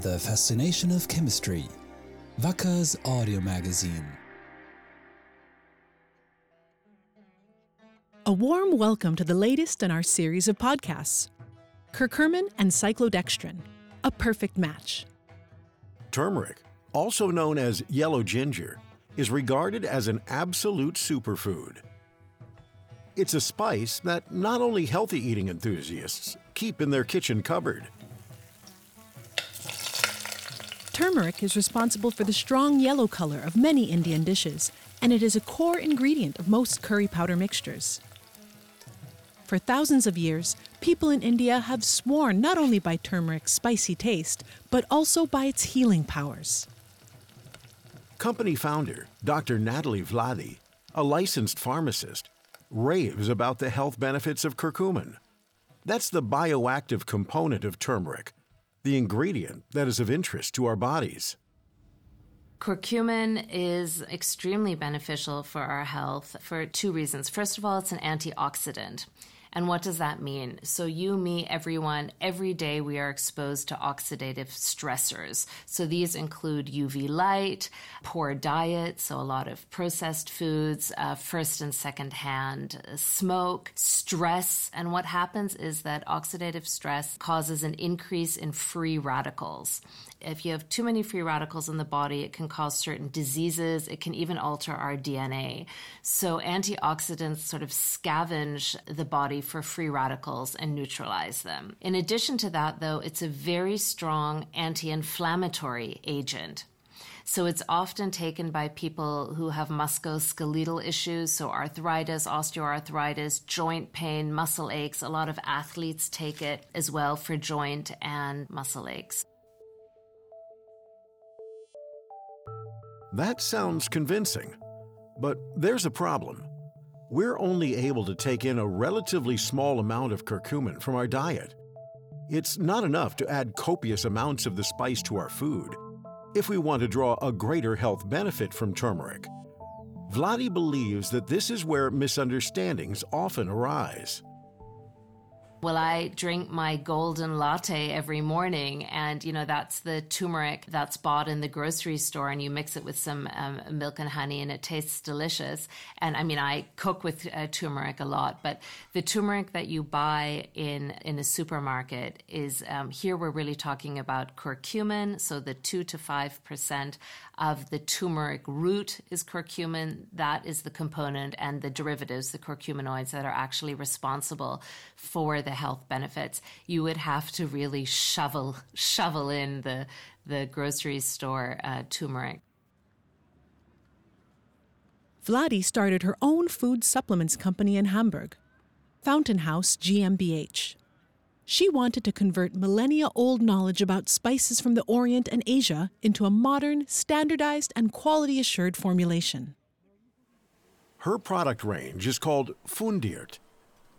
The Fascination of Chemistry, Wacker's audio magazine. A warm welcome to the latest in our series of podcasts Curcumin and Cyclodextrin, a perfect match. Turmeric, also known as yellow ginger, is regarded as an absolute superfood. It's a spice that not only healthy eating enthusiasts keep in their kitchen cupboard. Turmeric is responsible for the strong yellow color of many Indian dishes, and it is a core ingredient of most curry powder mixtures. For thousands of years, people in India have sworn not only by turmeric's spicy taste, but also by its healing powers. Company founder, Dr. Natalie Vladi, a licensed pharmacist, raves about the health benefits of curcumin. That's the bioactive component of turmeric, the ingredient that is of interest to our bodies. Curcumin is extremely beneficial for our health for two reasons. First of all, it's an antioxidant. And what does that mean? So, you, me, everyone, every day we are exposed to oxidative stressors. So, these include UV light, poor diet, so a lot of processed foods, uh, first and second hand smoke, stress. And what happens is that oxidative stress causes an increase in free radicals. If you have too many free radicals in the body, it can cause certain diseases. It can even alter our DNA. So, antioxidants sort of scavenge the body for free radicals and neutralize them. In addition to that, though, it's a very strong anti inflammatory agent. So it's often taken by people who have musculoskeletal issues, so arthritis, osteoarthritis, joint pain, muscle aches. A lot of athletes take it as well for joint and muscle aches. That sounds convincing. But there's a problem. We're only able to take in a relatively small amount of curcumin from our diet. It's not enough to add copious amounts of the spice to our food if we want to draw a greater health benefit from turmeric. Vladi believes that this is where misunderstandings often arise. Well, I drink my golden latte every morning, and you know that's the turmeric that's bought in the grocery store, and you mix it with some um, milk and honey, and it tastes delicious. And I mean, I cook with uh, turmeric a lot, but the turmeric that you buy in in a supermarket is um, here we're really talking about curcumin, so the two to five percent of the turmeric root is curcumin. That is the component, and the derivatives, the curcuminoids, that are actually responsible for the health benefits. You would have to really shovel shovel in the the grocery store uh, turmeric. Vladi started her own food supplements company in Hamburg, Fountain House GmbH. She wanted to convert millennia old knowledge about spices from the Orient and Asia into a modern, standardized, and quality assured formulation. Her product range is called Fundiert.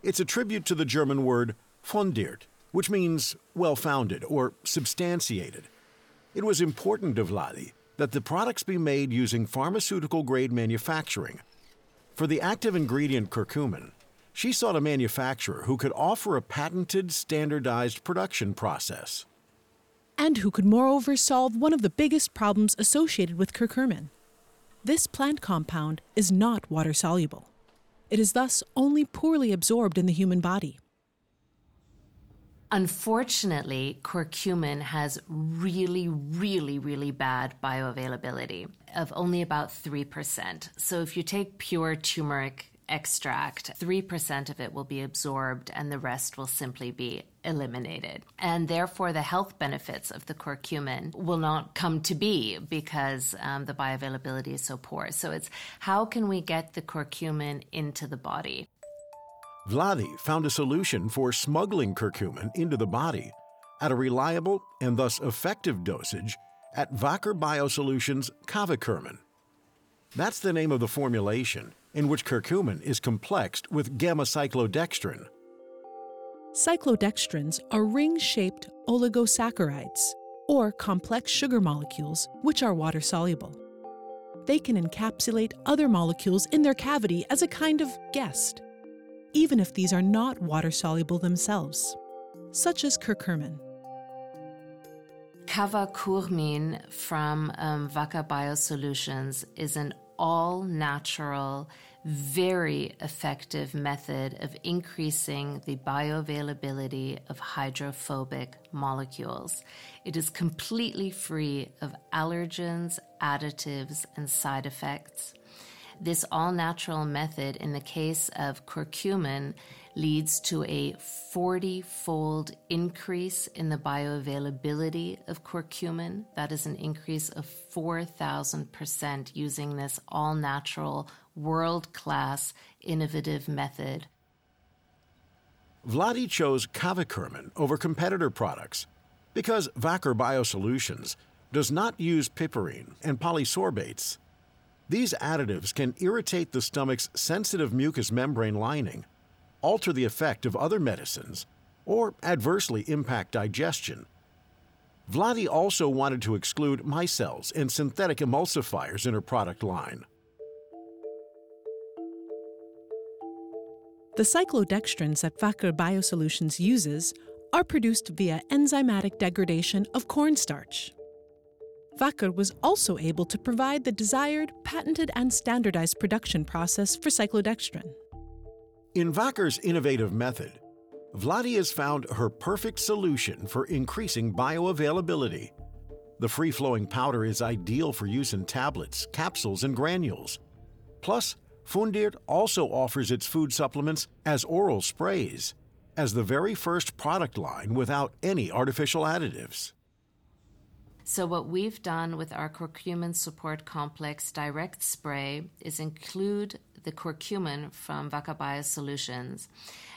It's a tribute to the German word fundiert, which means well founded or substantiated. It was important to Vladi that the products be made using pharmaceutical grade manufacturing. For the active ingredient curcumin, she sought a manufacturer who could offer a patented, standardized production process. And who could moreover solve one of the biggest problems associated with curcumin. This plant compound is not water soluble. It is thus only poorly absorbed in the human body. Unfortunately, curcumin has really, really, really bad bioavailability of only about 3%. So if you take pure turmeric extract, 3% of it will be absorbed and the rest will simply be eliminated. And therefore, the health benefits of the curcumin will not come to be because um, the bioavailability is so poor. So it's how can we get the curcumin into the body? Vladi found a solution for smuggling curcumin into the body at a reliable and thus effective dosage at Wacker Biosolutions Cavacurmin. That's the name of the formulation in which curcumin is complexed with gamma cyclodextrin. Cyclodextrins are ring shaped oligosaccharides, or complex sugar molecules, which are water soluble. They can encapsulate other molecules in their cavity as a kind of guest, even if these are not water soluble themselves. such as curcumin. Cavacurmin from um, Wacker Biosolutions is an all natural, very effective method of increasing the bioavailability of hydrophobic molecules. It is completely free of allergens, additives, and side effects. This all natural method, in the case of curcumin, leads to a 40 fold increase in the bioavailability of curcumin. That is an increase of 4,000% using this all natural, world class, innovative method. Vladi chose cavacurmin over competitor products because Wacker Biosolutions does not use piperine and polysorbates. These additives can irritate the stomach's sensitive mucous membrane lining, alter the effect of other medicines, or adversely impact digestion. Vladi also wanted to exclude micelles and synthetic emulsifiers in her product line. The cyclodextrins that Wacker Biosolutions uses are produced via enzymatic degradation of cornstarch. Wacker was also able to provide the desired, patented, and standardized production process for cyclodextrin. In Wacker's innovative method, Vladi has found her perfect solution for increasing bioavailability. The free flowing powder is ideal for use in tablets, capsules, and granules. Plus, Fundiert also offers its food supplements as oral sprays, as the very first product line without any artificial additives. So, what we've done with our curcumin support complex direct spray is include the curcumin from Wacker Biosolutions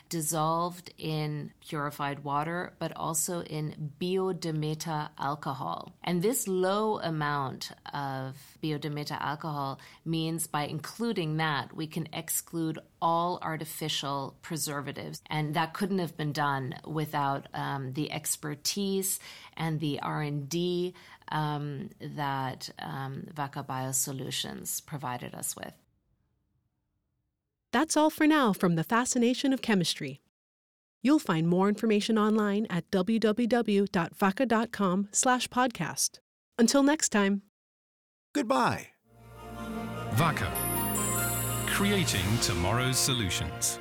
dissolved in purified water, but also in biodimeta alcohol. And this low amount of biodimeta alcohol means by including that, we can exclude all artificial preservatives. And that couldn't have been done without um, the expertise and the R&D um, that um, Wacker Biosolutions provided us with. That's all for now from the fascination of chemistry. You'll find more information online at www.wacker.com slash podcast. Until next time. Goodbye. Wacker, creating tomorrow's solutions.